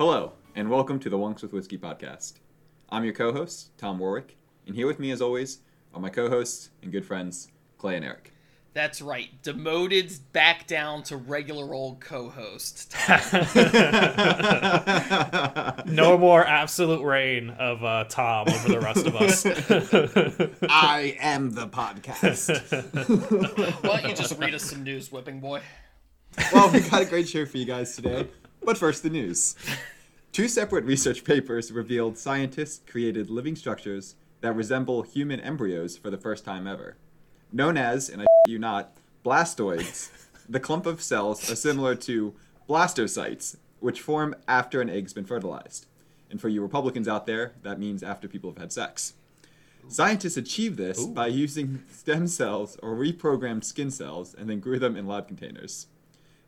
Hello, and welcome to the Wonks with Whiskey podcast. I'm your co host, Tom Warwick, and here with me, as always, are my co hosts and good friends, Clay and Eric. That's right. Demoted back down to regular old co-host. no more absolute reign of uh, Tom over the rest of us. I am the podcast. Why don't you just read us some news, whipping boy? well, we got a great show for you guys today. But first, the news. Two separate research papers revealed scientists created living structures that resemble human embryos for the first time ever. Known as, and I you not, blastoids, the clump of cells are similar to blastocysts, which form after an egg's been fertilized. And for you Republicans out there, that means after people have had sex. Scientists achieved this Ooh. by using stem cells or reprogrammed skin cells and then grew them in lab containers.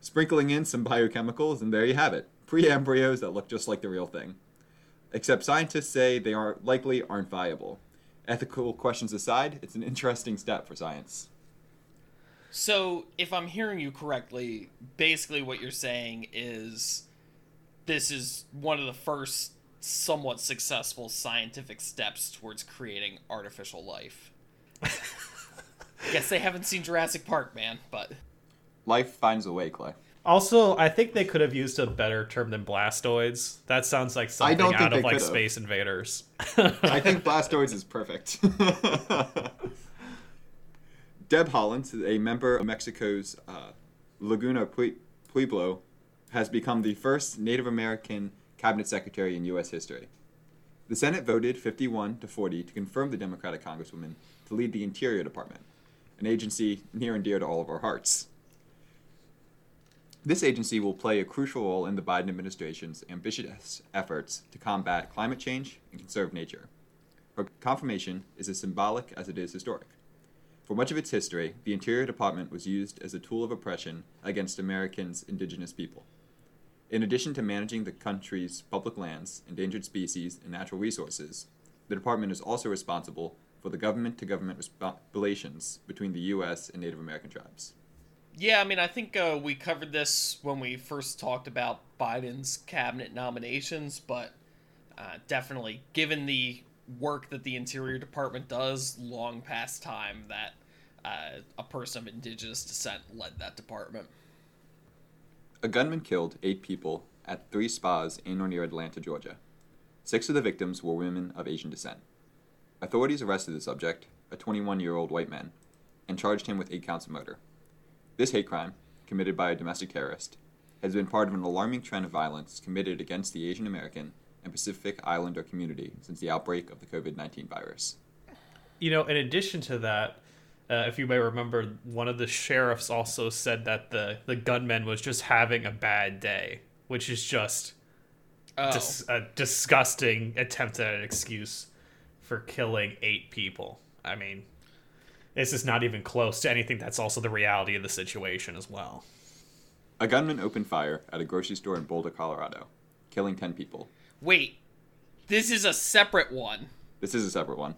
Sprinkling in some biochemicals, and there you have it pre embryos that look just like the real thing. Except scientists say they are likely aren't viable. Ethical questions aside, it's an interesting step for science. So, if I'm hearing you correctly, basically what you're saying is this is one of the first somewhat successful scientific steps towards creating artificial life. Guess they haven't seen Jurassic Park, man, but life finds a way, Clay. Also, I think they could have used a better term than blastoids. That sounds like something out of like could've. Space Invaders. I think blastoids is perfect. Deb Haaland, a member of Mexico's uh, Laguna Pueblo, has become the first Native American cabinet secretary in U.S. history. The Senate voted 51 to 40 to confirm the Democratic Congresswoman to lead the Interior Department, an agency near and dear to all of our hearts. This agency will play a crucial role in the Biden administration's ambitious efforts to combat climate change and conserve nature. Her confirmation is as symbolic as it is historic. For much of its history, the Interior Department was used as a tool of oppression against Americans' indigenous people. In addition to managing the country's public lands, endangered species, and natural resources, the department is also responsible for the government to government relations between the U.S. and Native American tribes. Yeah, I mean, I think uh, we covered this when we first talked about Biden's cabinet nominations, but uh, definitely, given the work that the Interior Department does, long past time that uh, a person of indigenous descent led that department. A gunman killed eight people at three spas in or near Atlanta, Georgia. Six of the victims were women of Asian descent. Authorities arrested the subject, a 21 year old white man, and charged him with eight counts of murder. This hate crime, committed by a domestic terrorist, has been part of an alarming trend of violence committed against the Asian American and Pacific Islander community since the outbreak of the COVID 19 virus. You know, in addition to that, uh, if you may remember, one of the sheriffs also said that the, the gunman was just having a bad day, which is just oh. dis- a disgusting attempt at an excuse for killing eight people. I mean, this is not even close to anything that's also the reality of the situation as well. A gunman opened fire at a grocery store in Boulder, Colorado, killing 10 people. Wait, this is a separate one. This is a separate one.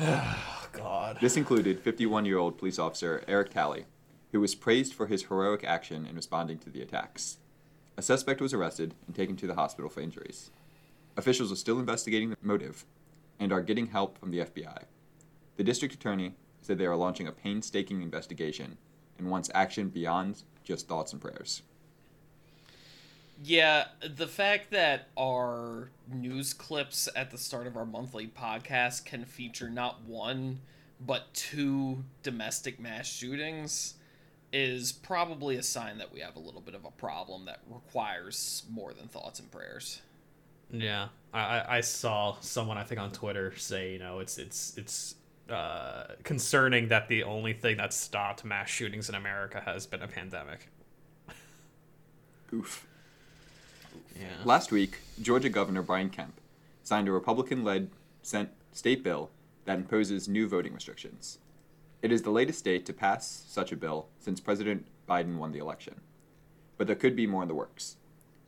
oh, God. This included 51 year old police officer Eric Talley, who was praised for his heroic action in responding to the attacks. A suspect was arrested and taken to the hospital for injuries. Officials are still investigating the motive and are getting help from the FBI. The district attorney said they are launching a painstaking investigation and wants action beyond just thoughts and prayers. Yeah, the fact that our news clips at the start of our monthly podcast can feature not one, but two domestic mass shootings is probably a sign that we have a little bit of a problem that requires more than thoughts and prayers. Yeah, I, I saw someone I think on Twitter say, you know, it's it's it's uh, concerning that the only thing that stopped mass shootings in America has been a pandemic. Oof. Yeah. Last week, Georgia Governor Brian Kemp signed a Republican led state bill that imposes new voting restrictions. It is the latest state to pass such a bill since President Biden won the election. But there could be more in the works.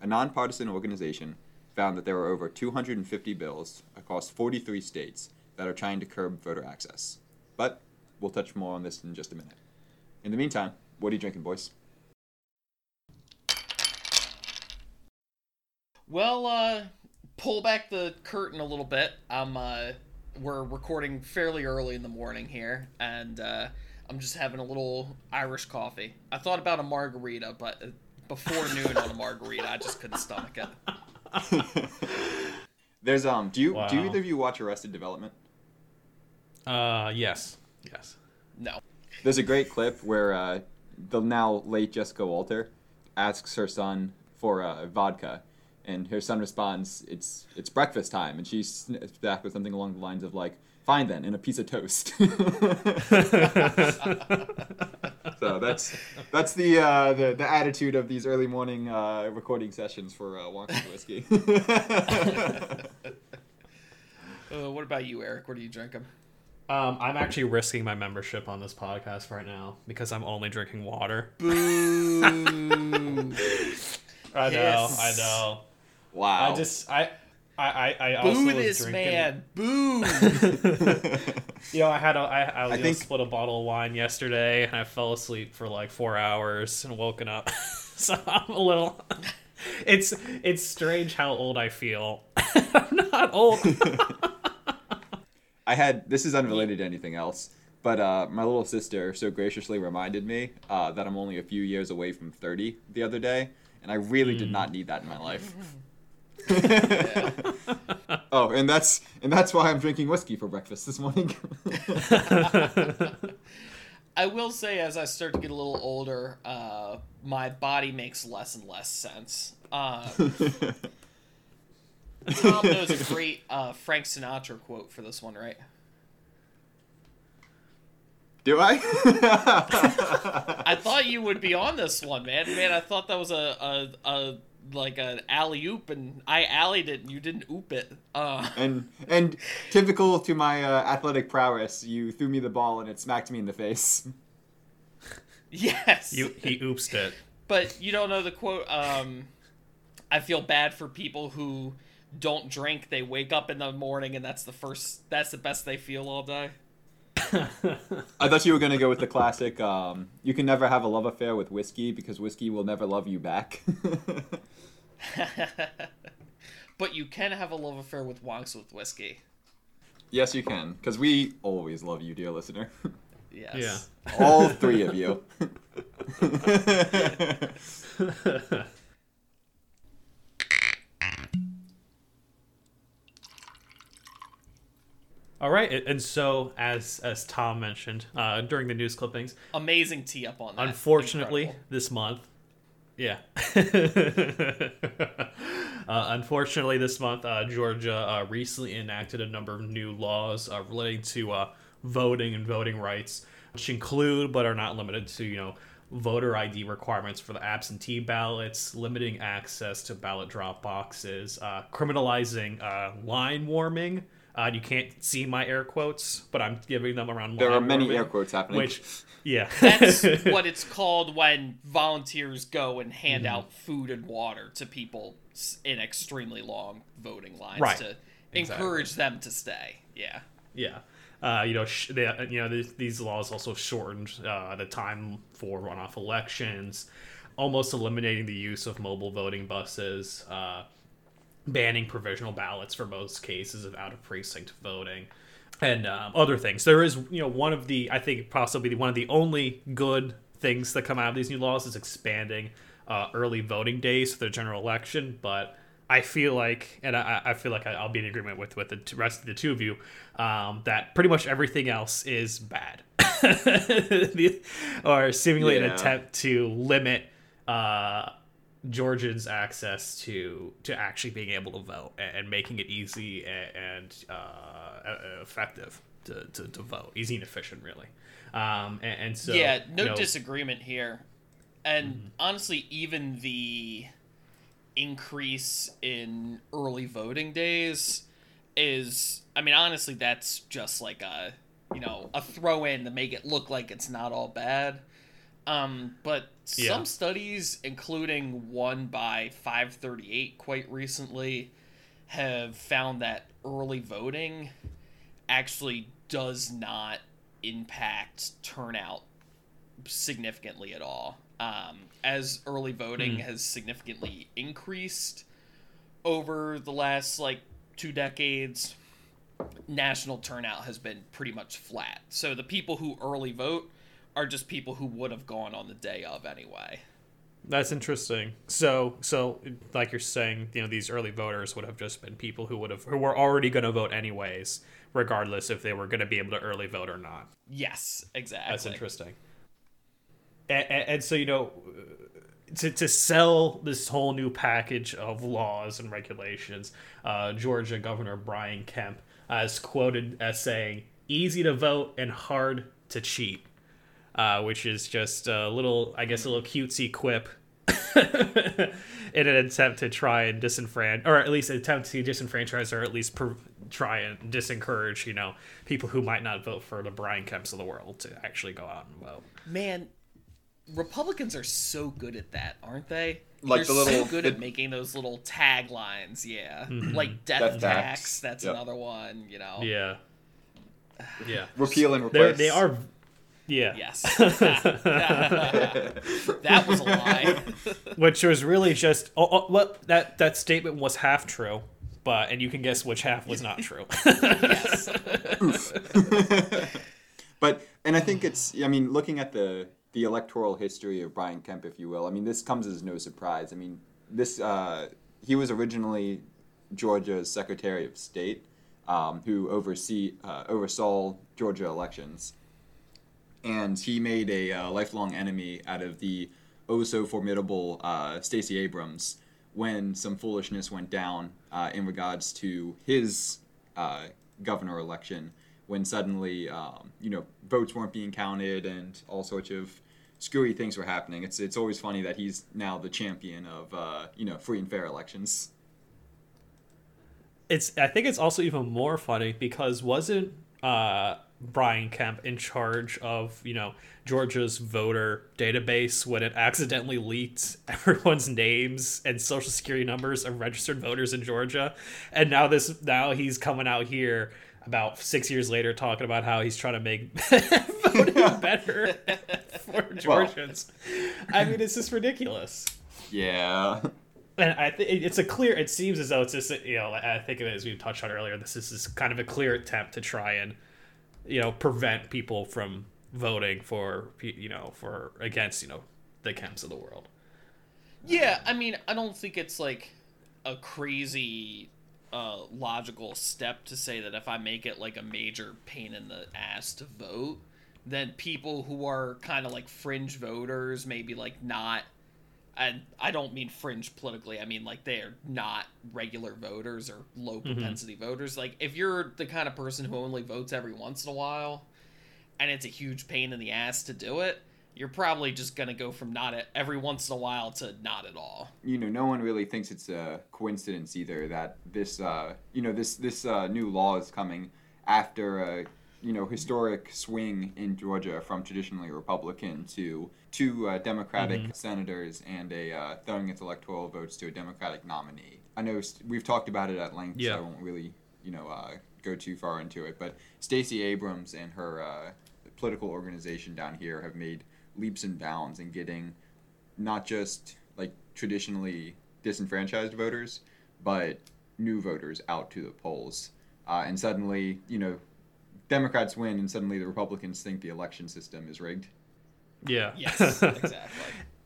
A nonpartisan organization found that there are over 250 bills across 43 states that are trying to curb voter access. But we'll touch more on this in just a minute. In the meantime, what are you drinking, boys? Well, uh, pull back the curtain a little bit. I'm uh, we're recording fairly early in the morning here, and uh, I'm just having a little Irish coffee. I thought about a margarita, but uh, before noon on a margarita, I just couldn't stomach it. There's um. Do you do either of you watch Arrested Development? Uh, yes, yes. No. There's a great clip where uh, the now late Jessica Walter asks her son for uh, vodka, and her son responds, "It's it's breakfast time," and she snips back with something along the lines of like, "Fine then, and a piece of toast." so that's that's the, uh, the the attitude of these early morning uh, recording sessions for uh, Wonka whiskey. Uh, what about you, Eric? What are you drinking? Um, I'm actually risking my membership on this podcast right now because I'm only drinking water. Boo! I know, I Yes. know. wow. I just, I, I, I, I also Boo was this drinking. man! Boo! You know, I had a, I, I, you know, think- split a bottle of wine yesterday, and I fell asleep for like four hours and woken up. so I'm a little. It's it's strange how old I feel. I'm not old. I had this is unrelated to anything else, but uh, my little sister so graciously reminded me uh, that I'm only a few years away from 30 the other day, and I really did not need that in my life. oh, and that's and that's why I'm drinking whiskey for breakfast this morning. I will say, as I start to get a little older, uh, my body makes less and less sense. Uh, Tom knows a great uh, Frank Sinatra quote for this one, right? Do I? I thought you would be on this one, man. Man, I thought that was a a, a like an alley oop, and I alleyed it, and you didn't oop it. Uh, and and typical to my uh, athletic prowess, you threw me the ball and it smacked me in the face. yes. you he oopsed it. But you don't know the quote. Um, I feel bad for people who don't drink. They wake up in the morning, and that's the first. That's the best they feel all day. I thought you were gonna go with the classic. Um, you can never have a love affair with whiskey because whiskey will never love you back. but you can have a love affair with wonks with whiskey. yes, you can, because we always love you, dear listener. Yes. Yeah. All three of you. All right, and- so as as Tom mentioned uh, during the news clippings, Amazing tee up on that. unfortunately Incredible. this month yeah uh, unfortunately this month uh, georgia uh, recently enacted a number of new laws uh, relating to uh, voting and voting rights which include but are not limited to you know voter id requirements for the absentee ballots limiting access to ballot drop boxes uh, criminalizing uh, line warming uh, you can't see my air quotes, but I'm giving them around. There are many warming, air quotes happening. Which, yeah, That's what it's called when volunteers go and hand Mm-hmm. out food and water to people in extremely long voting lines Right. to Exactly. encourage them to stay. Yeah. Yeah. Uh, you know, sh- they, you know, these, these laws also shortened uh, the time for runoff elections, almost eliminating the use of mobile voting buses, uh, banning provisional ballots for most cases of out of precinct voting, and um, other things. There is, you know, one of the I think possibly one of the only good things that come out of these new laws is expanding uh, early voting days for the general election, but. I feel like, and I, I feel like I'll be in agreement with with the t- rest of the two of you, um, that pretty much everything else is bad, or seemingly an attempt to limit uh, Georgians' access to to actually being able to vote and, and making it easy and, and uh, effective to, to, to vote, easy and efficient, really. Um, and, and so yeah, no you know, disagreement here. And Mm-hmm. honestly, even the increase in early voting days is I mean, honestly, that's just like a you know, a throw in to make it look like it's not all bad. Um, but Yeah. some studies, including one by 538 quite recently, have found that early voting actually does not impact turnout significantly at all. Um, as early voting has significantly increased over the last like two decades, national turnout has been pretty much flat. So the people who early vote are just people who would have gone on the day of anyway. That's interesting. So, so like you're saying, you know, these early voters would have just been people who would have who were already going to vote anyways, regardless if they were going to be able to early vote or not. Yes, exactly. That's interesting. And, and, and so you know, to to sell this whole new package of laws and regulations, uh, Georgia Governor Brian Kemp uh, is quoted as saying, "Easy to vote and hard to cheat." Uh, which is just a little, I guess, a little cutesy quip in an attempt to try and disenfranchise, or at least attempt to disenfranchise, or at least per- try and disencourage, you know, people who might not vote for the Brian Kemps of the world to actually go out and vote. Man, Republicans are so good at that, aren't they? Like They're the little- so good at making those little taglines, yeah. Like death, Death tax, tax. that's Yep. another one, you know. Yeah. Yeah. Repeal and They're, replace. they are. Yeah. Yes. that was a lie. Which was really just. Oh, oh, well, that, that statement was half true, but, and you can guess which half was not true. yes. But and I think it's I mean looking at the the electoral history of Brian Kemp, if you will. I mean this comes as no surprise. I mean this uh, he was originally Georgia's Secretary of State, um, who oversee uh, oversaw Georgia elections, and he made a uh, lifelong enemy out of the oh so formidable uh, Stacey Abrams when some foolishness went down uh, in regards to his uh, governor election when suddenly um, you know votes weren't being counted and all sorts of screwy things were happening. It's it's always funny that he's now the champion of uh, you know free and fair elections. it's I think it's also even more funny because wasn't uh, Brian Kemp in charge of you know Georgia's voter database when it accidentally leaked everyone's names and social security numbers of registered voters in Georgia, and now this now he's coming out here about six years later talking about how he's trying to make voting better for Georgians. I mean, it's just ridiculous. Yeah. And I think it's a clear. It seems as though it's just you know. I think of it as we touched on earlier. This is kind of a clear attempt to try and you know prevent people from voting for you know for against you know the Kemps of the world. Yeah, I mean, I don't think it's like a crazy uh, logical step to say that if I make it like a major pain in the ass to vote, then people who are kind of like fringe voters, maybe like not, and I don't mean fringe politically, I mean like they're not regular voters or low propensity voters. Like if you're the kind of person who only votes every once in a while, and it's a huge pain in the ass to do it, you're probably just gonna go from not at every once in a while to not at all. you know, no one really thinks it's a coincidence either that this, uh, you know, this this uh, new law is coming after a, you know, historic swing in Georgia from traditionally Republican to two uh, Democratic senators and a uh, throwing its electoral votes to a Democratic nominee. I know st- we've talked about it at length, Yeah. so I won't really, you know, uh, go too far into it. But Stacey Abrams and her uh, political organization down here have made leaps and bounds in getting not just like traditionally disenfranchised voters, but new voters out to the polls. Uh, and suddenly, you know, Democrats win, and suddenly the Republicans think the election system is rigged. Yeah. Yes, exactly.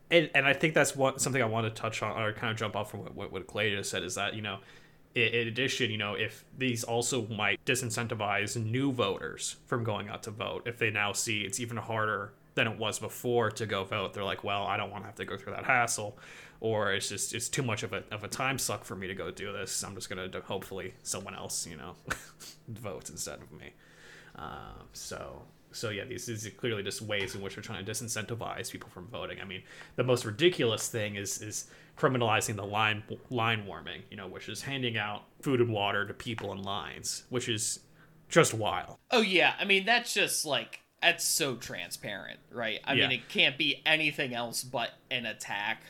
and, and I think that's what something I want to touch on or kind of jump off from what, what, what Clay just said is that you know, in, in addition, you know, if these also might disincentivize new voters from going out to vote, if they now see it's even harder than it was before to go vote, they're like, well, I don't want to have to go through that hassle, or it's just it's too much of a of a time suck for me to go do this. I'm just gonna do, hopefully someone else, you know, votes instead of me. Um, so so yeah, these, these are clearly just ways in which we're trying to disincentivize people from voting. I mean, the most ridiculous thing is is criminalizing the line line warming, you know, which is handing out food and water to people in lines, which is just wild. Oh yeah, I mean that's just like that's so transparent, right? I Yeah. mean it can't be anything else but an attack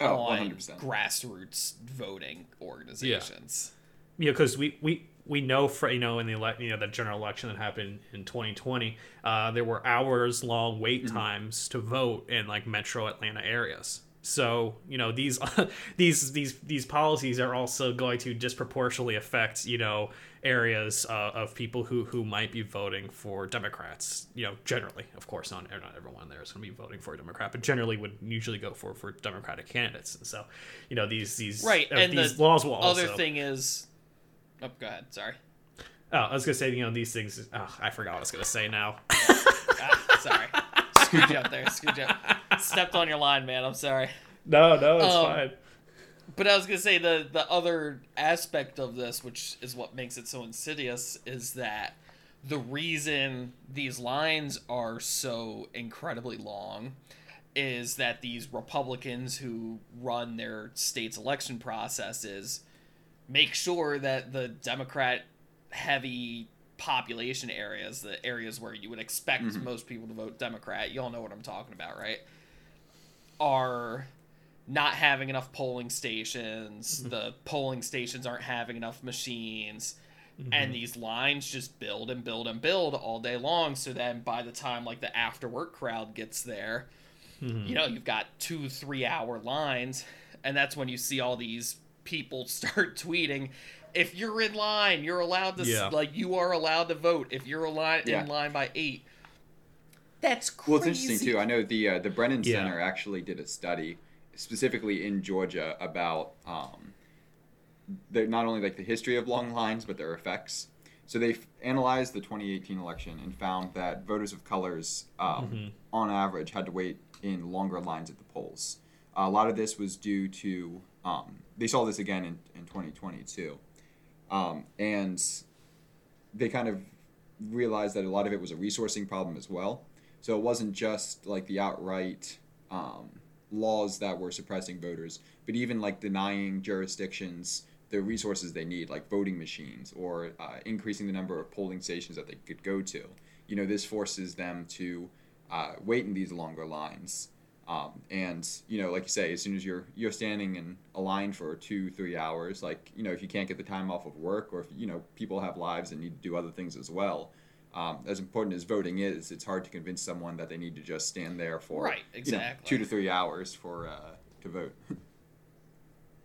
Oh, on 100%. grassroots voting organizations. you know, because we we we know for you know in the elect you know the general election that happened in 2020, uh, there were hours long wait times to vote in like metro Atlanta areas. So you know these these these these policies are also going to disproportionately affect you know areas uh, of people who who might be voting for Democrats. You know, generally, of course, not not everyone there is going to be voting for a Democrat, but generally would usually go for for Democratic candidates. And so, you know, these these right uh, and these the laws will also. other thing is oh go ahead sorry Oh, I was gonna say, you know, these things. Oh, I forgot what I was gonna say now. ah, sorry you up there you up stepped on your line man i'm sorry no, no, it's Um, fine. But I was gonna say the the other aspect of this, which is what makes it so insidious, is that the reason these lines are so incredibly long is that these Republicans who run their state's election processes make sure that the Democrat heavy population areas, the areas where you would expect mm-hmm. most people to vote Democrat, you all know what I'm talking about, right? Are not having enough polling stations. Mm-hmm. The polling stations aren't having enough machines. Mm-hmm. And these lines just build and build and build all day long. So then by the time like the after work crowd gets there, you know, you've got two, three hour lines. And that's when you see all these people start tweeting. If you're in line, you're allowed to Yeah. like you are allowed to vote. If you're a line Yeah. in line by eight, that's crazy. Well, it's interesting too. I know the uh, the Brennan Yeah. Center actually did a study specifically in Georgia about um, the, not only like the history of long lines but their effects. So they analyzed the 2018 election and found that voters of colors, um, on average, had to wait in longer lines at the polls. a lot of this was due to um, they saw this again in, in 2022, um, and they kind of realized that a lot of it was a resourcing problem as well. So it wasn't just like the outright um, laws that were suppressing voters, but even like denying jurisdictions the resources they need, like voting machines or uh, increasing the number of polling stations that they could go to. You know, this forces them to uh, wait in these longer lines. Um, and you know, like you say, as soon as you're you're standing in a line for two, three hours, like you know, if you can't get the time off of work, or if you know people have lives and need to do other things as well, um, as important as voting is, it's hard to convince someone that they need to just stand there for Right, you know, exactly. two to three hours for uh, to vote.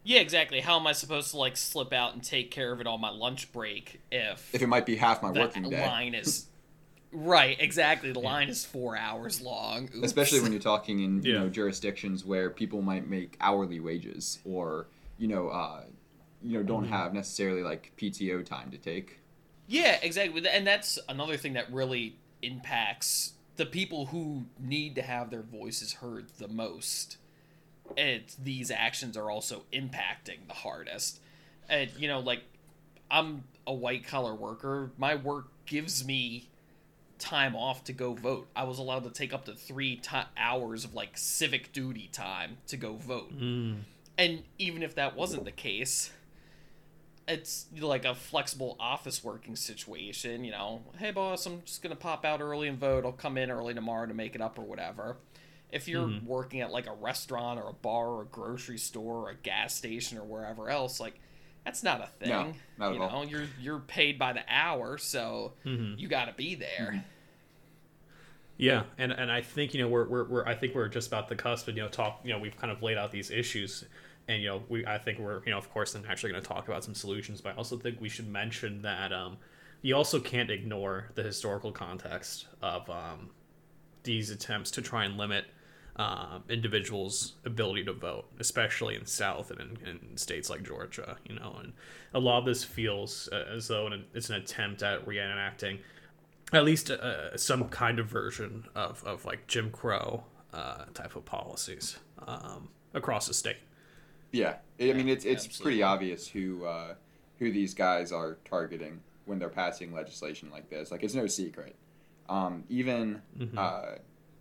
Yeah, exactly. How am I supposed to like slip out and take care of it on my lunch break if if it might be half my working day, line is right? Exactly. The line is four hours long. Oops. especially when you're talking in you Yeah. know jurisdictions where people might make hourly wages or you know uh, you know don't have necessarily like PTO time to take. Yeah, exactly. And that's another thing that really impacts the people who need to have their voices heard the most. It these actions are also impacting the hardest. And you know, like I'm a white collar worker. My work gives me time off to go vote. I was allowed to take up to three ti hours of like civic duty time to go vote. Hmm. And even if that wasn't the case, it's like a flexible office working situation. You know, hey boss, I'm just gonna pop out early and vote. I'll come in early tomorrow to make it up or whatever. If you're hmm. working at like a restaurant or a bar or a grocery store or a gas station or wherever else, like that's not a thing. No, not at you all. know, you're you're paid by the hour, so mm-hmm. you got to be there. Mm-hmm. Yeah, and and I think you know we're, we're, we're I think we're just about the cusp of you know talk you know we've kind of laid out these issues, and you know we I think we're you know of course then actually going to talk about some solutions, but I also think we should mention that um, you also can't ignore the historical context of um, these attempts to try and limit um, individuals' ability to vote, especially in South and in, in states like Georgia. You know, and a lot of this feels uh, as though it's an attempt at reenacting at least uh, some kind of version of, of like Jim Crow uh, type of policies um, across the state. Yeah, I mean it's it's absolutely. pretty obvious who uh, who these guys are targeting when they're passing legislation like this. Like it's no secret. Um, even uh,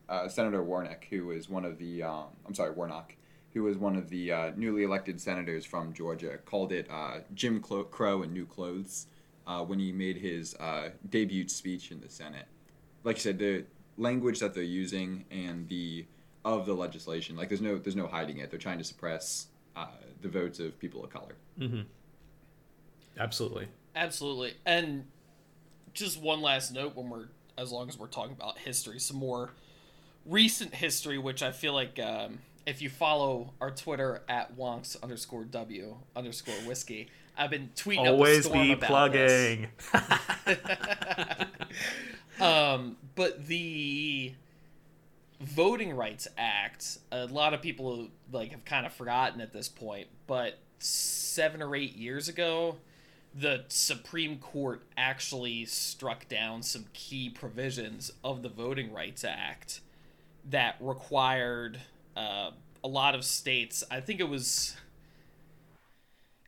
uh, Senator Warnock, who is one of the um, I'm sorry Warnock, who was one of the uh, newly elected senators from Georgia, called it uh, Jim Clo- Crow in new clothes uh, when he made his uh, debut speech in the Senate. Like you said, the language that they're using and the of the legislation, like there's no there's no hiding it. They're trying to suppress uh, the votes of people of color. Absolutely. Absolutely. And just one last note when we're as long as we're talking about history, some more recent history, which I feel like um, if you follow our Twitter at wonks underscore w underscore whiskey, I've been tweeting. Always up a storm be plugging. um, but the Voting Rights Act, a lot of people like have kind of forgotten at this point, but seven or eight years ago, the Supreme Court actually struck down some key provisions of the Voting Rights Act that required uh, a lot of states. I think it was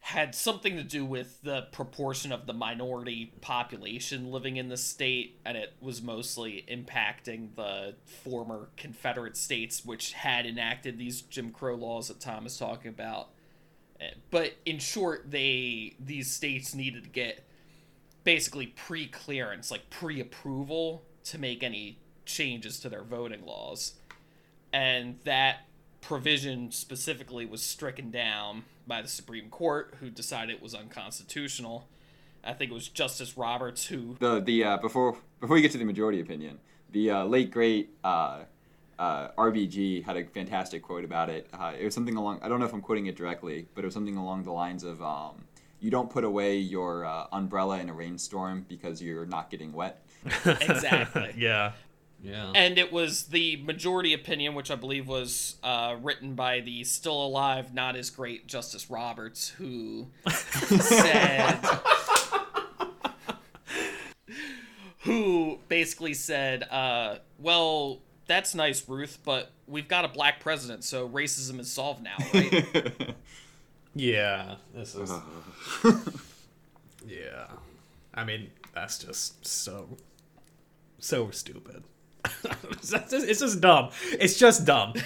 had something to do with the proportion of the minority population living in the state, and it was mostly impacting the former Confederate states, which had enacted these Jim Crow laws that Tom is talking about. But in short, they these states needed to get basically pre-clearance, like pre-approval, to make any changes to their voting laws, and that provision specifically was stricken down by the Supreme Court, who decided it was unconstitutional. I think it was Justice Roberts who. The the uh, before before you get to the majority opinion, the uh, late great uh, uh RBG had a fantastic quote about it. Uh, it was something along I don't know if I'm quoting it directly, but it was something along the lines of um, "You don't put away your uh, umbrella in a rainstorm because you're not getting wet." exactly. yeah. Yeah. And it was the majority opinion, which I believe was uh, written by the still alive, not as great Justice Roberts, who said. who basically said, uh, well, that's nice, Ruth, but we've got a black president, so racism is solved now, right? Yeah. This is. yeah. I mean, that's just so so stupid. it's, just, dumb. It's just dumb.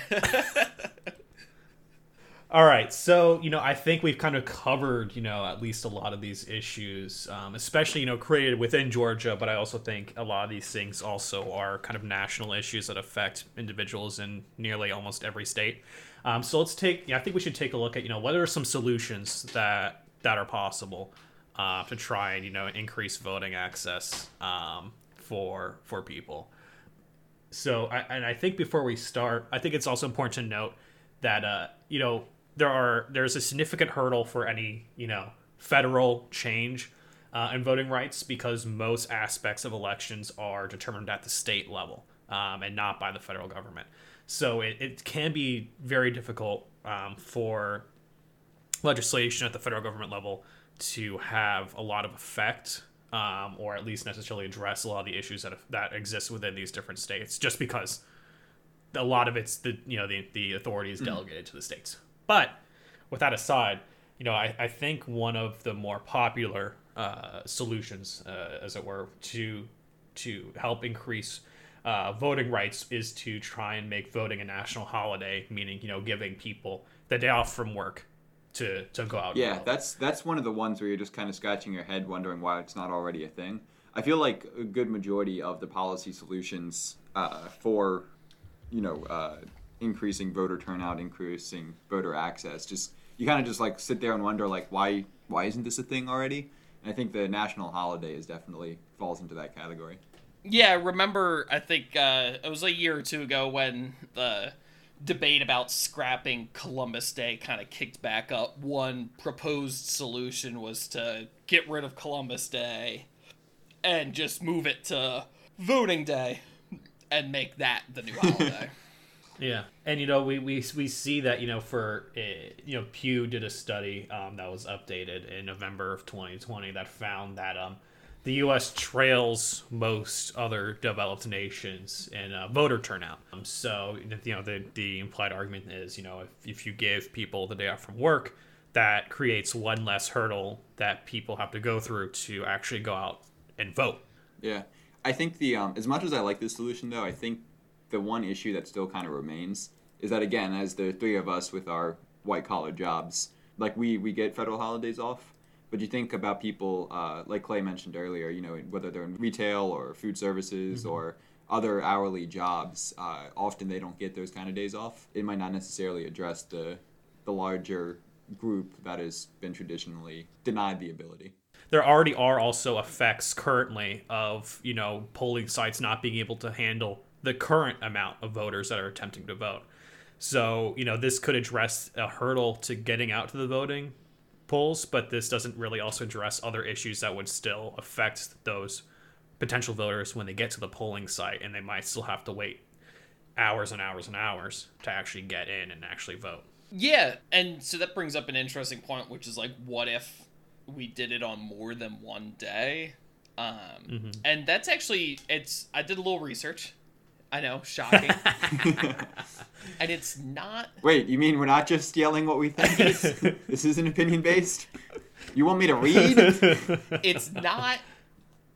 All right, so you know, I think we've kind of covered, you know, at least a lot of these issues, um, especially you know, created within Georgia. But I also think a lot of these things also are kind of national issues that affect individuals in nearly almost every state. Um, so let's take. Yeah, I think we should take a look at you know what are some solutions that that are possible uh, to try and you know increase voting access um, for for people. So, I, and I think before we start, I think it's also important to note that uh, you know there are there's a significant hurdle for any you know federal change uh, in voting rights because most aspects of elections are determined at the state level um, and not by the federal government. So it, it can be very difficult um, for legislation at the federal government level to have a lot of effect um, or at least necessarily address a lot of the issues that that exist within these different states, just because a lot of it's the you know the the authority is delegated mm. to the states. But with that aside, you know I, I think one of the more popular uh, solutions, uh, as it were, to to help increase uh, voting rights is to try and make voting a national holiday, meaning you know giving people the day off from work to to go out. Yeah, that's that's one of the ones where you're just kind of scratching your head, wondering why it's not already a thing. I feel like a good majority of the policy solutions uh, for, you know, uh, increasing voter turnout, increasing voter access, just you kind of just like sit there and wonder like why why isn't this a thing already? And I think the national holiday is definitely falls into that category. Yeah, remember I think uh, it was a year or two ago when the debate about scrapping Columbus Day kind of kicked back up. One proposed solution was to get rid of Columbus Day and just move it to voting day and make that the new holiday. yeah, and you know we, we we see that you know for uh, you know Pew did a study um, that was updated in November of 2020 that found that um the U.S. trails most other developed nations in uh, voter turnout. Um, so, you know, the, the implied argument is, you know, if, if you give people the day off from work, that creates one less hurdle that people have to go through to actually go out and vote. Yeah. I think the, um, as much as I like this solution, though, I think the one issue that still kind of remains is that, again, as the three of us with our white collar jobs, like we, we get federal holidays off but you think about people uh, like Clay mentioned earlier, you know, whether they're in retail or food services mm-hmm. or other hourly jobs, uh, often they don't get those kind of days off. It might not necessarily address the the larger group that has been traditionally denied the ability. There already are also effects currently of you know polling sites not being able to handle the current amount of voters that are attempting to vote. So, you know, this could address a hurdle to getting out to the voting polls, but this doesn't really also address other issues that would still affect those potential voters when they get to the polling site and they might still have to wait hours and hours and hours to actually get in and actually vote. Yeah, and so that brings up an interesting point, which is like, what if we did it on more than one day? Um, mm-hmm. And that's actually it's. I did a little research. I know, shocking. and it's not. Wait, you mean we're not just yelling what we think? this isn't opinion based. You want me to read? it's not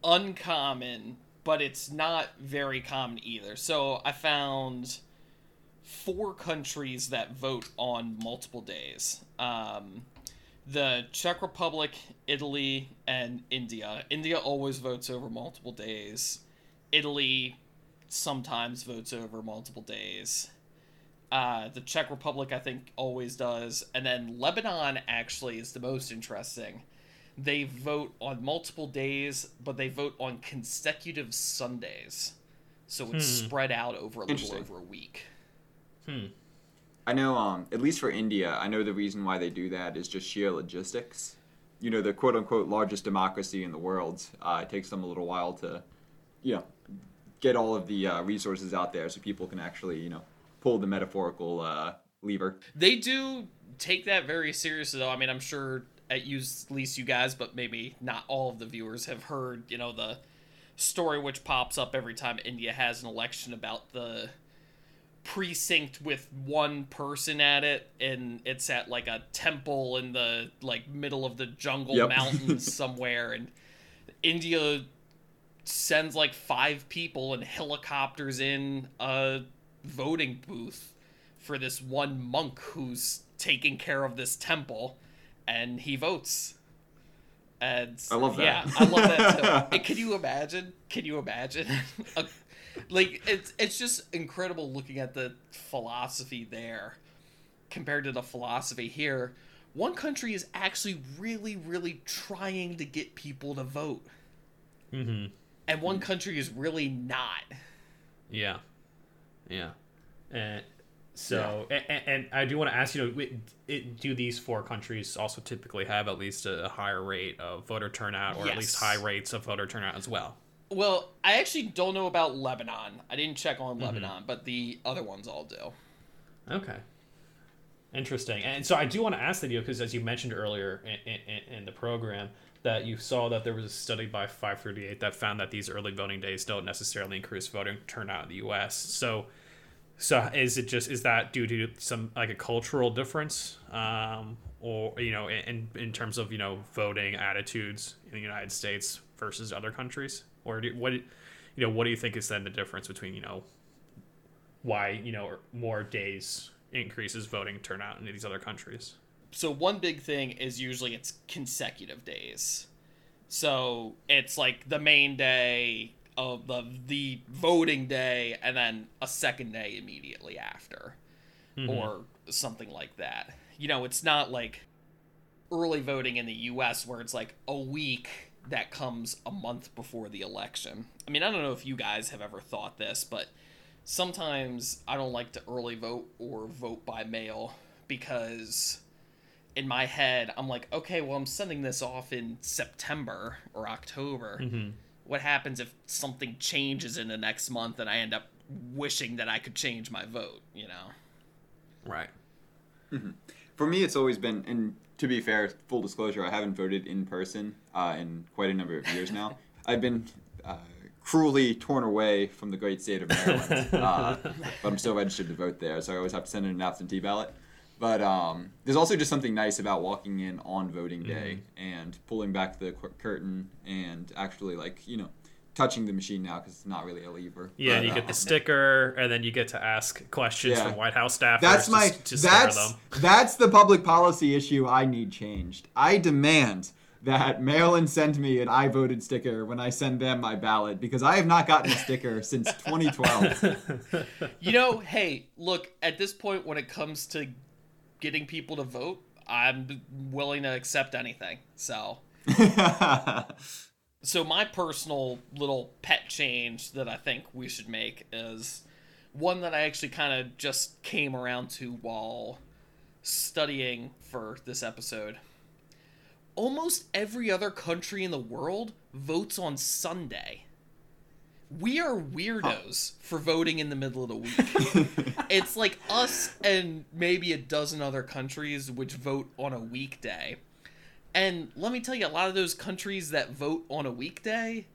uncommon, but it's not very common either. So I found four countries that vote on multiple days. Um, the Czech Republic, Italy, and India. India always votes over multiple days. Italy sometimes votes over multiple days. Uh, the Czech Republic, I think, always does. And then Lebanon actually is the most interesting. They vote on multiple days, but they vote on consecutive Sundays. So it's hmm. spread out over a little over a week. Hmm. I know, um, at least for India, I know the reason why they do that is just sheer logistics. You know, the quote unquote largest democracy in the world. Uh, it takes them a little while to, you know, get all of the uh, resources out there so people can actually, you know, pull the metaphorical uh, lever. They do take that very seriously, though. I mean, I'm sure at least you guys, but maybe not all of the viewers have heard, you know, the story which pops up every time India has an election about the precinct with one person at it and it's at like a temple in the like middle of the jungle yep. mountains somewhere and India sends like five people and helicopters in a voting booth for this one monk who's taking care of this temple and he votes and I love that. Yeah, I love that too. can you imagine? Can you imagine a like it's it's just incredible looking at the philosophy there compared to the philosophy here. One country is actually really, really trying to get people to vote, mm-hmm. And one country is really not. Yeah, yeah, and so yeah. And, and, I do want to ask you know, it, do these four countries also typically have at least a higher rate of voter turnout, or yes. at least high rates of voter turnout as well? Well, I actually don't know about Lebanon. I didn't check on mm-hmm. Lebanon, but the other ones all do. Okay. Interesting. And so I do want to ask that you because as you mentioned earlier in, in, in, the program that you saw that there was a study by 538 that found that these early voting days don't necessarily increase voting turnout in the U.S. So, so is it just is that due to some like a cultural difference, um, or you know, in in terms of you know voting attitudes in the United States versus other countries? or do, what you know what do you think is then the difference between you know why you know more days increases voting turnout in these other countries so one big thing is usually it's consecutive days so it's like the main day of the the voting day and then a second day immediately after mm-hmm. or something like that you know it's not like early voting in the US where it's like a week that comes a month before the election. I mean, I don't know if you guys have ever thought this, but sometimes I don't like to early vote or vote by mail because in my head I'm like, okay, well, I'm sending this off in September or October. Mm-hmm. What happens if something changes in the next month and I end up wishing that I could change my vote, you know? Right. Mm-hmm. For me, it's always been, and to be fair, full disclosure, I haven't voted in person uh, in quite a number of years now. I've been uh, cruelly torn away from the great state of Maryland, uh, but I'm still registered to vote there, so I always have to send in an absentee ballot. But um, there's also just something nice about walking in on voting day mm-hmm. and pulling back the curtain and actually, like, you know, touching the machine now because it's not really a lever. Yeah, but, you get the sticker, and then you get to ask questions yeah. from White House staffers. That's my to, to that's that's the public policy issue I need changed. I demand that Maryland send me an I voted sticker when I send them my ballot because I have not gotten a sticker since 2012. You know, hey, look, at this point when it comes to getting people to vote, I'm willing to accept anything. So so my personal little pet change that I think we should make is one that I actually kind of just came around to while studying for this episode. Almost every other country in the world votes on Sunday. We are weirdos for voting in the middle of the week. it's like us and maybe a dozen other countries which vote on a weekday. And let me tell you, a lot of those countries that vote on a weekday,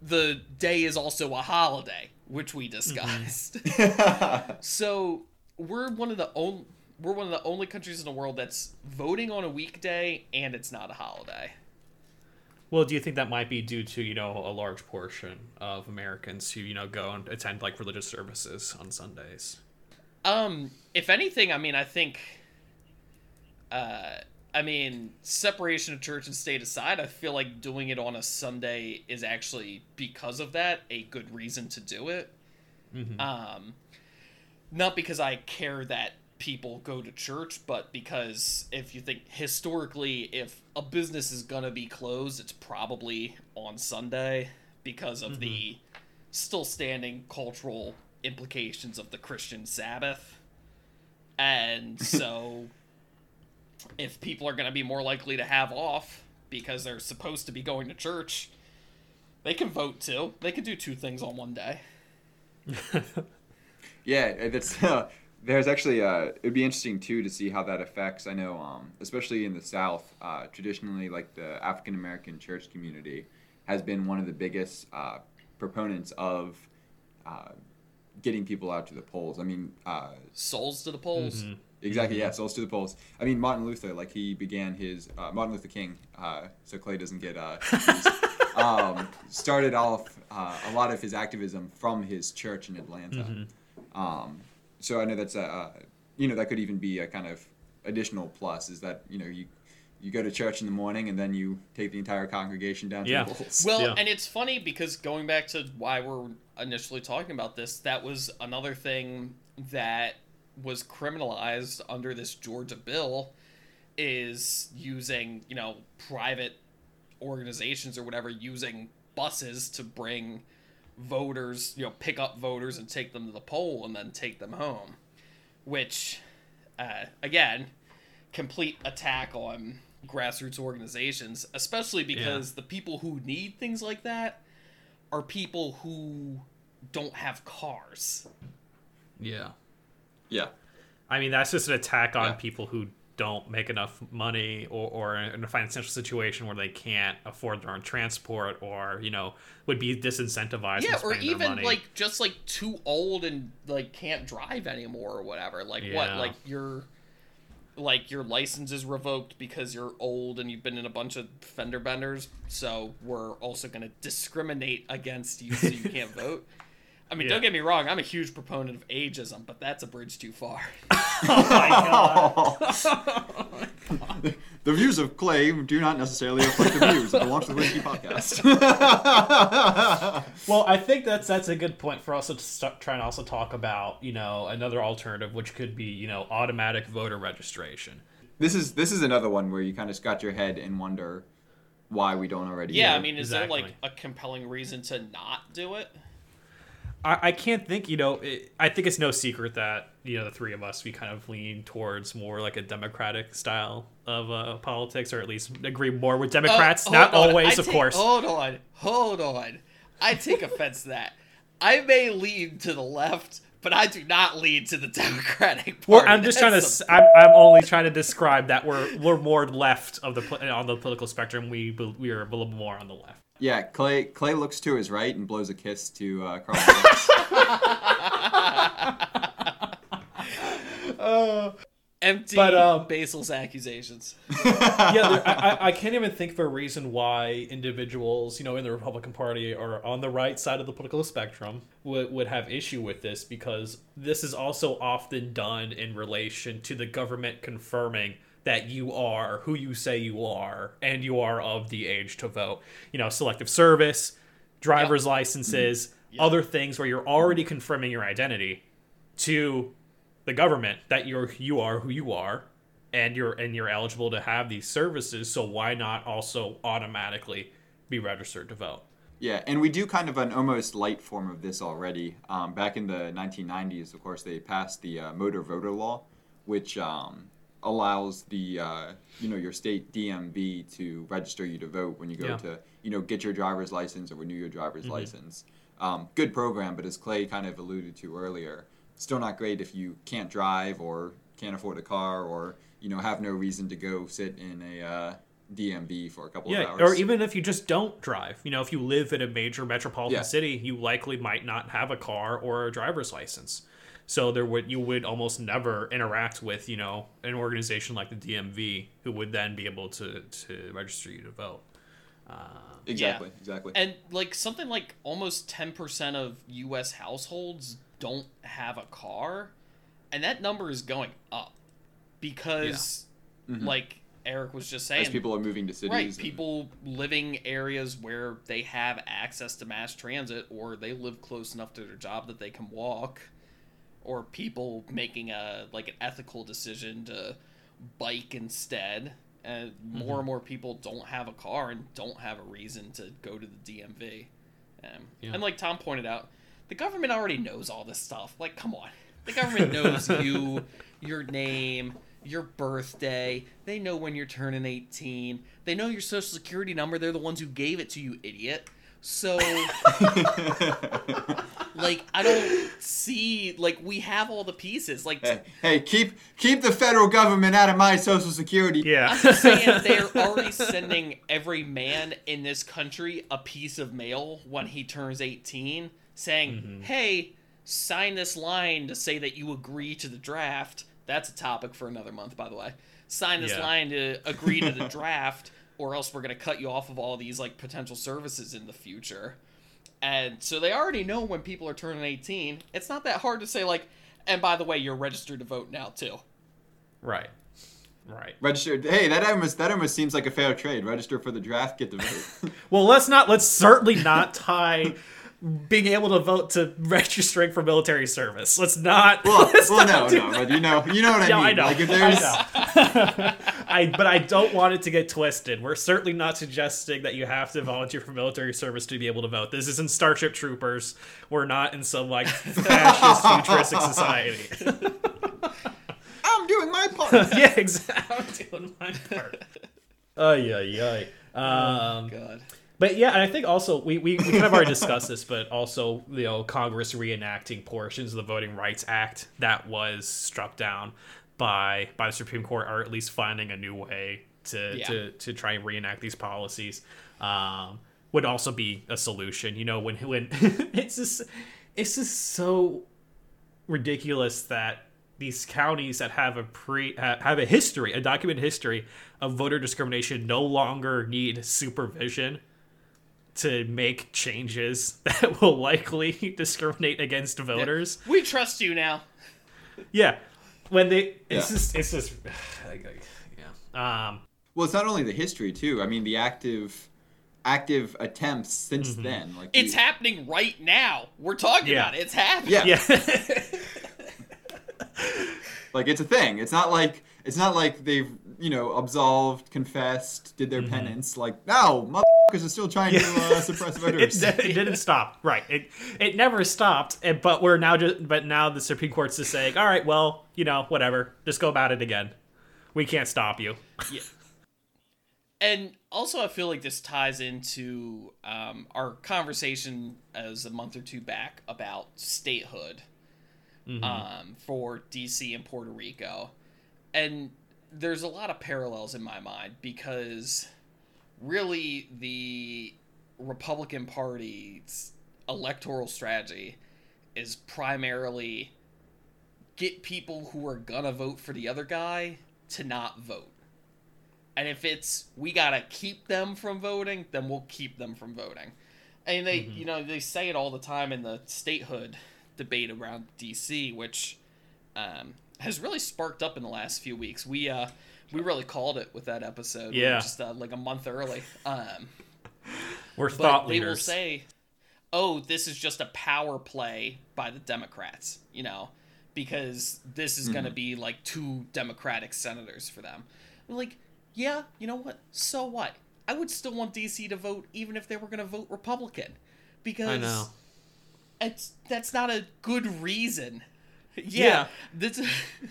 the day is also a holiday, which we discussed. so we're one of the only we're one of the only countries in the world that's voting on a weekday and it's not a holiday. Well, do you think that might be due to you know a large portion of Americans who you know go and attend like religious services on Sundays? Um, if anything, I mean, I think, uh, I mean, separation of church and state aside, I feel like doing it on a Sunday is actually because of that a good reason to do it. Mhm. Um, not because I care that people go to church, but because if you think historically, if a business is gonna be closed, it's probably on Sunday because of the still standing cultural implications of the Christian Sabbath. And so, if people are going to be more likely to have off because they're supposed to be going to church, they can vote too. They can do two things on one day. Yeah, it's uh, there's actually uh, it'd be interesting too to see how that affects. I know, um, especially in the South, uh, traditionally, like the African American church community has been one of the biggest uh, proponents of uh, getting people out to the polls. I mean, uh, Souls to the polls. Mm-hmm. exactly, yeah, souls to the polls. I mean, Martin Luther, like he began his uh, Martin Luther King, uh, so Clay doesn't get uh, um, started off uh, a lot of his activism from his church in Atlanta. Um, so I know that's a, uh, you know, that could even be a kind of additional plus is that you know you you go to church in the morning and then you take the entire congregation down to Yeah. the polls. Well, Yeah. and it's funny because going back to why we're initially talking about this, that was another thing that was criminalized under this Georgia bill is using, you know, private organizations or whatever using buses to bring voters, you know, pick up voters and take them to the poll and then take them home. Which uh, again, complete attack on grassroots organizations, especially because the people who need things like that are people who don't have cars. Yeah. yeah, I mean, that's just an attack on Yeah. people who don't make enough money or, or in a financial situation where they can't afford their own transport or, you know, would be disincentivized yeah, or even like just like too old and like can't drive anymore or whatever. Like what? Yeah. Like your like your license is revoked because you're old and you've been in a bunch of fender benders. So we're also going to discriminate against you so you can't vote. I mean, Yeah. don't get me wrong. I'm a huge proponent of ageism, but that's a bridge too far. Oh my god! the views of Clay do not necessarily reflect the views of the Wonks with Whiskey podcast. Well, I think that's that's a good point for us to start trying to also talk about, you know, another alternative, which could be, you know, automatic voter registration. this is this is another one where you kind of scratch your head and wonder why we don't already. Yeah, do I mean, is there like a compelling reason to not do it? I, I can't think, you know, it, I think it's no secret that, you know, the three of us, we kind of lean towards more like a democratic style of uh, politics, or at least agree more with Democrats. Uh, Not on. always, I of take- course. Hold on, hold on. I take offense to that. I may lean to the left, but I do not lean to the Democratic Party. Well, I'm just trying to. That's I'm, I'm only trying to describe that we're we're more left of the on the political spectrum. We we are a little more on the left. Yeah, Clay Clay looks to his right and blows a kiss to uh, Karl. Marx. empty But, um, Basil's accusations. yeah, there, I, I- I can't even think of a reason why individuals, you know, in the Republican Party or on the right side of the political spectrum would, would have issue with this because this is also often done in relation to the government confirming that you are who you say you are and you are of the age to vote. You know, selective service, driver's licenses, other things where you're already confirming your identity to the government that you're you are who you are and you're and you're eligible to have these services so why not also automatically be registered to vote Yeah, and we do kind of an almost light form of this already. Um, back in the 1990s, of course, they passed the uh, motor voter law, which um, allows the uh, you know your state DMV to register you to vote when you go Yeah. to you know get your driver's license or renew your driver's Mm-hmm. license. Um, good program, but as Clay kind of alluded to earlier, still not great if you can't drive or can't afford a car or you know have no reason to go sit in a uh, DMV for a couple Yeah, of hours. or even if you just don't drive, you know, if you live in a major metropolitan Yeah. city, you likely might not have a car or a driver's license. So there would you would almost never interact with, you know, an organization like the DMV who would then be able to to register you to vote. Um, exactly, exactly. And like something like almost 10% of US households don't have a car, and that number is going up because mm-hmm. like Eric was just saying As people are moving to cities, Right, and- people living areas where they have access to mass transit or they live close enough to their job that they can walk or people making a like an ethical decision to bike instead. And more and more people don't have a car and don't have a reason to go to the DMV. Um, Yeah. And like Tom pointed out, the government already knows all this stuff. Like, come on. The government knows you, your name, your birthday. They know when you're turning 18. They know your social security number. They're the ones who gave it to you, idiot. So, like, I don't see, like, we have all the pieces. Like, hey, hey, keep keep the federal government out of my social security. Yeah. I'm just saying they're already sending every man in this country a piece of mail when he turns 18 saying, Mm-hmm. hey, sign this line to say that you agree to the draft. That's a topic for another month, by the way. Sign this Yeah. line to agree to the draft, or else we're going to cut you off of all these like potential services in the future. And so they already know when people are turning 18. It's not that hard to say, like, and by the way, you're registered to vote now, too. right. Right. Registered. Hey, that almost that almost seems like a fair trade. Register for the draft, get the vote. Well, let's not. Let's certainly not tie being able to vote to registering for military service. Let's not. well, let's well, not no, do no, but you know, you know what I Yeah, mean. I know. Like if I know. I, but I don't want it to get twisted. We're certainly not suggesting that you have to volunteer for military service to be able to vote. This isn't Starship Troopers. We're not in some like fascist futuristic society. I'm doing my part. yeah, exactly. I'm doing my part. Ay, ay, ay. Um, God. But yeah, and I think also we, we, we kind of already discussed this, but also you know Congress reenacting portions of the Voting Rights Act that was struck down by by the Supreme Court, or at least finding a new way to Yeah. to, to try and reenact these policies um, would also be a solution. You know, when when it's just it's just so ridiculous that these counties that have a pre have a history, a documented history of voter discrimination, no longer need supervision to make changes that will likely discriminate against voters. We trust you now. Yeah, when they it's Yeah. just it's just yeah. Um, Well, it's not only the history too. I mean, the active, active attempts since Mm-hmm. then. Like It's you- happening right now. We're talking Yeah. about it. It's happening. Yeah. yeah. Like it's a thing. It's not like it's not like they've you know absolved, confessed, did their penance. Like no, motherfuckers are still trying to uh, suppress it, voters. it didn't stop. Right. It it never stopped. But we're now just but now the Supreme Court's just saying, all right, well, you know, whatever, just go about it again. We can't stop you. Yeah. And also, I feel like this ties into um, our conversation as a month or two back about statehood um, for DC and Puerto Rico. And there's a lot of parallels in my mind because really the Republican Party's electoral strategy is primarily get people who are gonna vote for the other guy to not vote. And if it's we gotta keep them from voting, then we'll keep them from voting. And they, you know, they say it all the time in the statehood debate around DC, which um, has really sparked up in the last few weeks. We uh, we really called it with that episode, We Yeah. just uh, like a month early. Um, We're thought they will say, "Oh, this is just a power play by the Democrats," you know, because this is going to be like two Democratic senators for them. I'm like, yeah, you know what? So what? I would still want DC to vote even if they were going to vote Republican, because I know. it's that's not a good reason. Yeah, Yeah. that's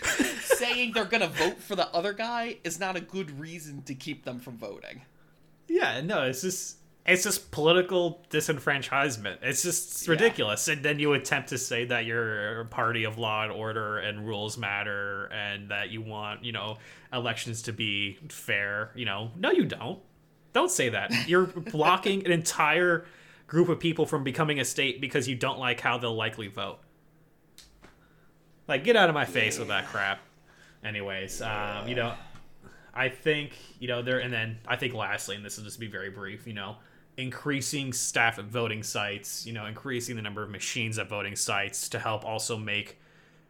saying they're going to vote for the other guy is not a good reason to keep them from voting. Yeah, no, it's just it's just political disenfranchisement. It's just Yeah. ridiculous. And then you attempt to say that you're a party of law and order and rules matter and that you want, you know, elections to be fair. You know, no, you don't. Don't say that. You're blocking an entire group of people from becoming a state because you don't like how they'll likely vote. Like, get out of my face with that crap. Anyways, um, you know, I think you know there, and then I think lastly, and this will just be very brief. You know, increasing staff at voting sites. You know, increasing the number of machines at voting sites to help also make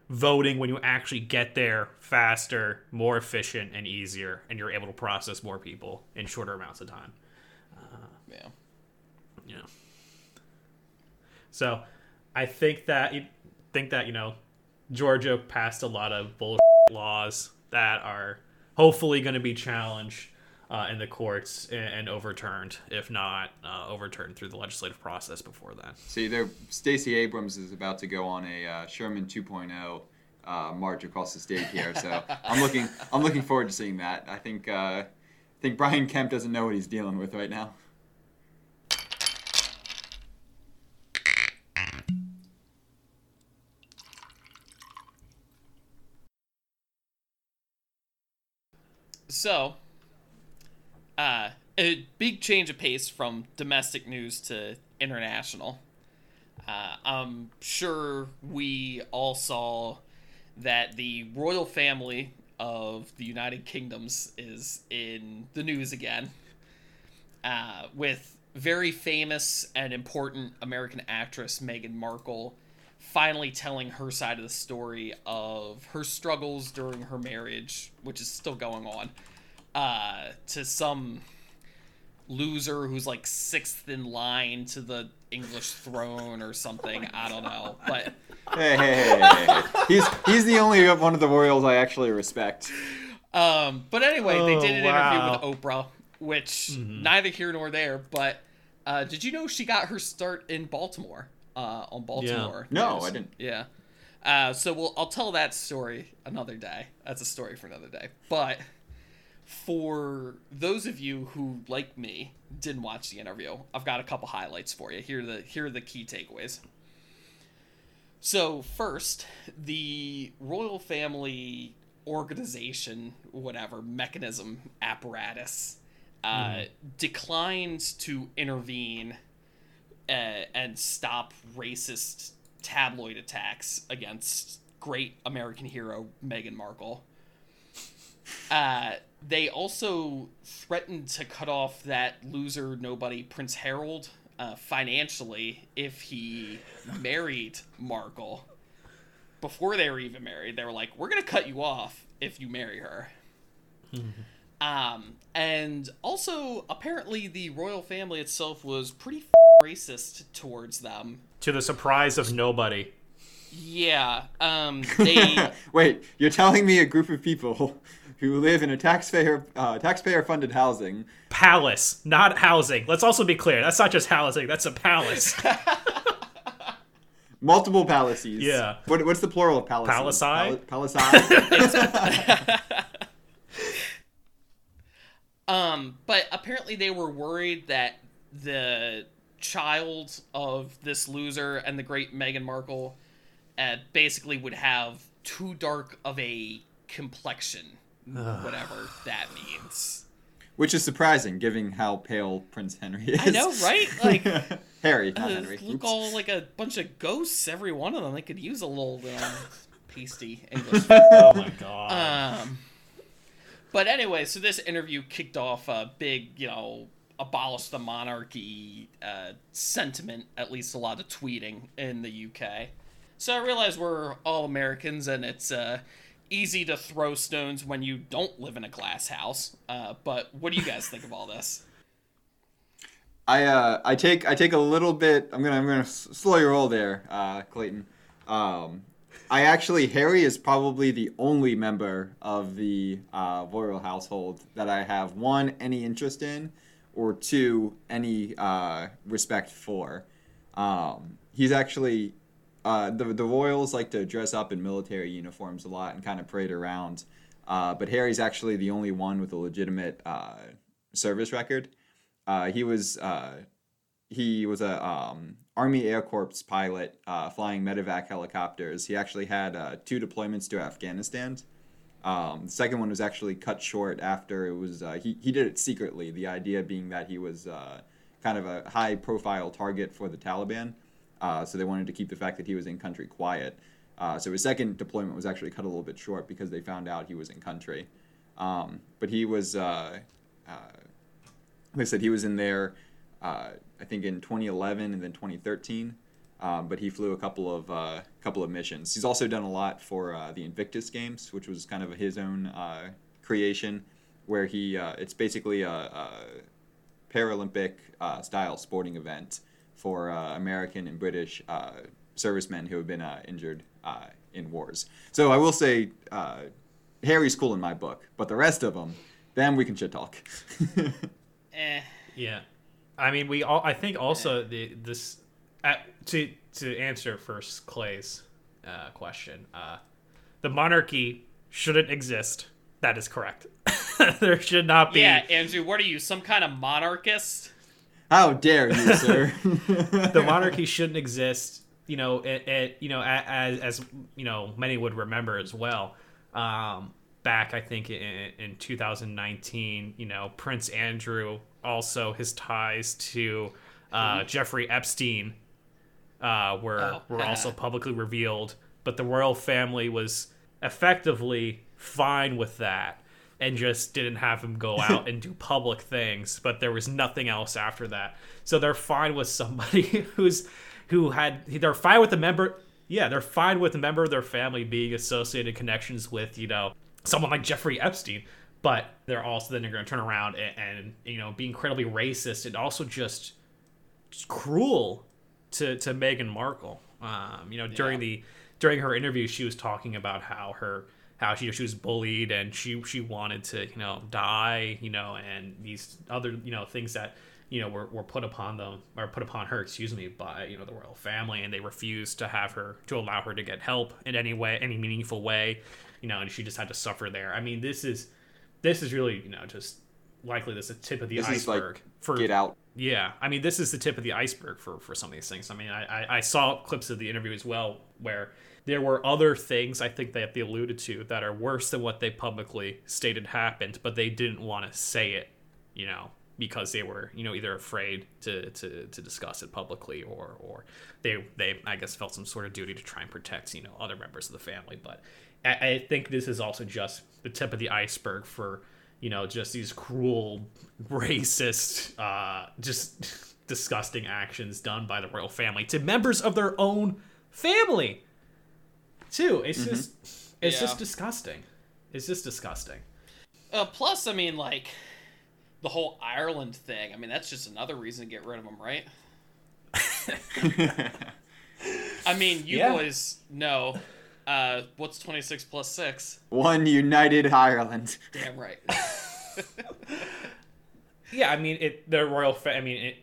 voting when you actually get there faster, more efficient, and easier, and you're able to process more people in shorter amounts of time. Yeah. Yeah. So, I think that you think that you know Georgia passed a lot of bullshit laws that are hopefully going to be challenged uh, in the courts and, and overturned, if not uh, overturned through the legislative process before then. See, there, Stacey Abrams is about to go on a uh, Sherman 2.0 uh, march across the state here, so I'm looking, I'm looking forward to seeing that. I think, uh, I think Brian Kemp doesn't know what he's dealing with right now. So, uh, a big change of pace from domestic news to international. Uh, I'm sure we all saw that the royal family of the United Kingdoms is in the news again, uh, with very famous and important American actress Meghan Markle finally telling her side of the story of her struggles during her marriage, which is still going on, uh, to some loser who's like sixth in line to the English throne or something. I don't know, but Hey, hey, hey, hey, hey. He's, he's the only one of the royals I actually respect. um, but anyway, they Oh, did an wow. interview with Oprah, which neither here nor there. But uh, did you know she got her start in Baltimore? Uh, on Baltimore. No, I didn't. Yeah. Uh, so we'll I'll tell that story another day. That's a story for another day. But for those of you who, like me, didn't watch the interview, I've got a couple highlights for you. Here are the here are the key takeaways. So first, the royal family organization, whatever mechanism apparatus, uh, declines to intervene uh, and stop racist tabloid attacks against great American hero Meghan Markle. Uh, they also threatened to cut off that loser nobody Prince Harold uh, financially if he married Markle. Before they were even married, they were like, "We're gonna cut you off if you marry her." Um, and also, apparently, the royal family itself was pretty f- racist towards them. To the surprise of nobody. Yeah, um, they Wait, you're telling me a group of people who live in a taxpayer uh, taxpayer funded housing Palace, not housing. Let's also be clear. That's not just housing. That's a palace. multiple palaces. Yeah. What, what's the plural of palaces? Palaci? Pal- palaci? Um, but apparently they were worried that the child of this loser and the great Meghan Markle uh, basically would have too dark of a complexion, whatever that means. Which is surprising, given how pale Prince Henry is. I know, right? Like, Harry, not uh, Henry. look Oops. all like a bunch of ghosts, every one of them. They could use a little um, pasty English oh my god. Um, but anyway, so this interview kicked off a big, you know, abolish the monarchy uh, sentiment, at least a lot of tweeting in the UK. So I realize we're all Americans and it's uh, easy to throw stones when you don't live in a glass house. Uh, but what do you guys think of all this? I uh, I take I take a little bit. I'm gonna I'm gonna slow your roll there, uh, Clayton. Um, I actually Harry is probably the only member of the uh, royal household that I have one any interest in, or two, any uh, respect for. Um, he's actually uh, the the royals like to dress up in military uniforms a lot and kind of parade around. Uh, but Harry's actually the only one with a legitimate uh, service record. Uh, he was he was a um, Army Air Corps pilot uh, flying medevac helicopters. He actually had uh, two deployments to Afghanistan. Um, the second one was actually cut short after it was uh, he he did it secretly. The idea being that he was uh, kind of a high profile target for the Taliban, uh, so they wanted to keep the fact that he was in country quiet. Uh, so his second deployment was actually cut a little bit short because they found out he was in country. Um, but he was, like I said, he was in there. I think in 2011 and then 2013. Um, but he flew a couple of uh, couple of missions. He's also done a lot for uh, the Invictus Games, which was kind of his own uh, creation, where he it's basically a, a Paralympic style sporting event for American and British servicemen who have been injured in wars. So I will say Harry's cool in my book, but the rest of them, then we can shit talk. eh. Yeah. I mean, we all. I think also the this uh, to to answer first Clay's uh, question. Uh, the monarchy shouldn't exist. That is correct. there should not be. Yeah, Andrew, what are you, some kind of monarchist? How dare you, sir? the monarchy shouldn't exist. You know, it, it you know as as you know many would remember as well. Um, back, I think in, in 2019, you know, Prince Andrew also his ties to uh, Jeffrey Epstein uh, were Oh. were also publicly revealed, but the royal family was effectively fine with that and just didn't have him go out and do public things. But there was nothing else after that, so they're fine with somebody who's who had they're fine with a member. Yeah, they're fine with a member of their family being associated connections with you know someone like Jeffrey Epstein but they're also then they're going to turn around and, and, you know be incredibly racist and also just, just cruel to to Meghan Markle. Um, you know, during Yeah. the during her interview, she was talking about how her how she she was bullied and she she wanted to you know die you know and these other you know things that you know were, were put upon them or put upon her excuse me by you know the royal family and they refused to have her to allow her to get help in any way any meaningful way you know and she just had to suffer there i mean this is this is really you know just likely this is the tip of the This is iceberg like for get out. yeah, I mean, this is the tip of the iceberg for, for some of these things. I mean, I, I, I saw clips of the interview as well where there were other things I think that they alluded to that are worse than what they publicly stated happened, but they didn't want to say it, you know, because they were, you know, either afraid to, to, to discuss it publicly or, or they, they, I guess, felt some sort of duty to try and protect, you know, other members of the family. But I, I think this is also just the tip of the iceberg for you know, just these cruel, racist, uh, just disgusting actions done by the royal family to members of their own family. Too. It's just, it's Yeah. just disgusting. It's just disgusting. Uh, plus, I mean, like, the whole Ireland thing, I mean, that's just another reason to get rid of him, right? I mean, you Yeah. boys know. Uh, what's 26 plus 6? One united Ireland. Damn right. Yeah, I mean, it. The royal. Fa- I mean, it.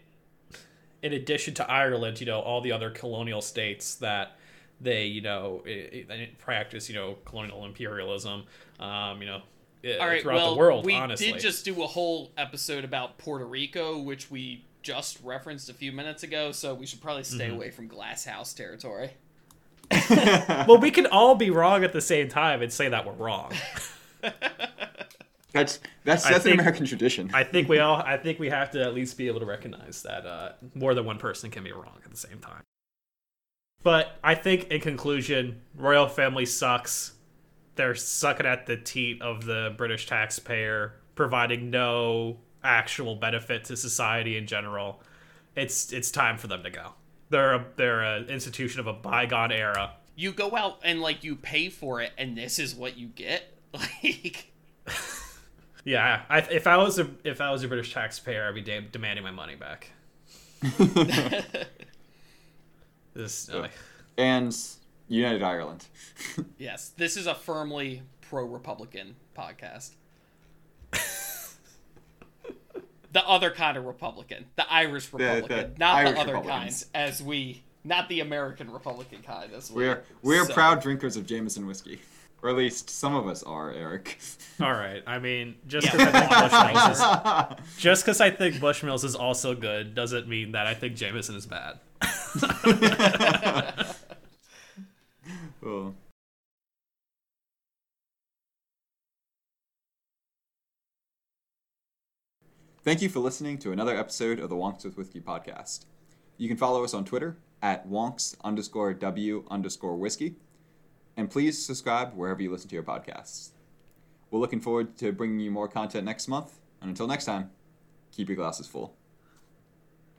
In addition to Ireland, you know, all the other colonial states that they, you know, i i practice, you know, colonial imperialism, um, you know, eh, All right, throughout well, the world. we honestly, did just do a whole episode about Puerto Rico, which we just referenced a few minutes ago, so we should probably stay Mm-hmm. away from Glass House territory. well, we can all be wrong at the same time and say that we're wrong. That's that's that's think- an American tradition. I think we all. I think we have to at least be able to recognize that uh, more than one person can be wrong at the same time. But I think, in conclusion, royal family sucks. They're sucking at the teat of the British taxpayer, providing no actual benefit to society in general. It's it's time for them to go. They're a, they're an institution of a bygone era. You go out and, like, you pay for it, and this is what you get? Like, Yeah, I, if I was a if I was a British taxpayer, I'd be de- demanding my money back. this, uh, and United Ireland. yes, this is a firmly pro Republican podcast. the other kind of Republican, the Irish the Republican, not Irish the other Republicans. kind, as we, not the American Republican kind, as we. We're we're so- proud drinkers of Jameson whiskey, or at least some of us are, Eric. All right. I mean, just Yeah. because I think Bushmills is just because I think Bushmills is also good doesn't mean that I think Jameson is bad. Oh. Thank you for listening to another episode of the Wonks with Whiskey podcast. You can follow us on Twitter at wonks underscore w underscore whiskey, and please subscribe wherever you listen to your podcasts. We're looking forward to bringing you more content next month, and until next time, keep your glasses full.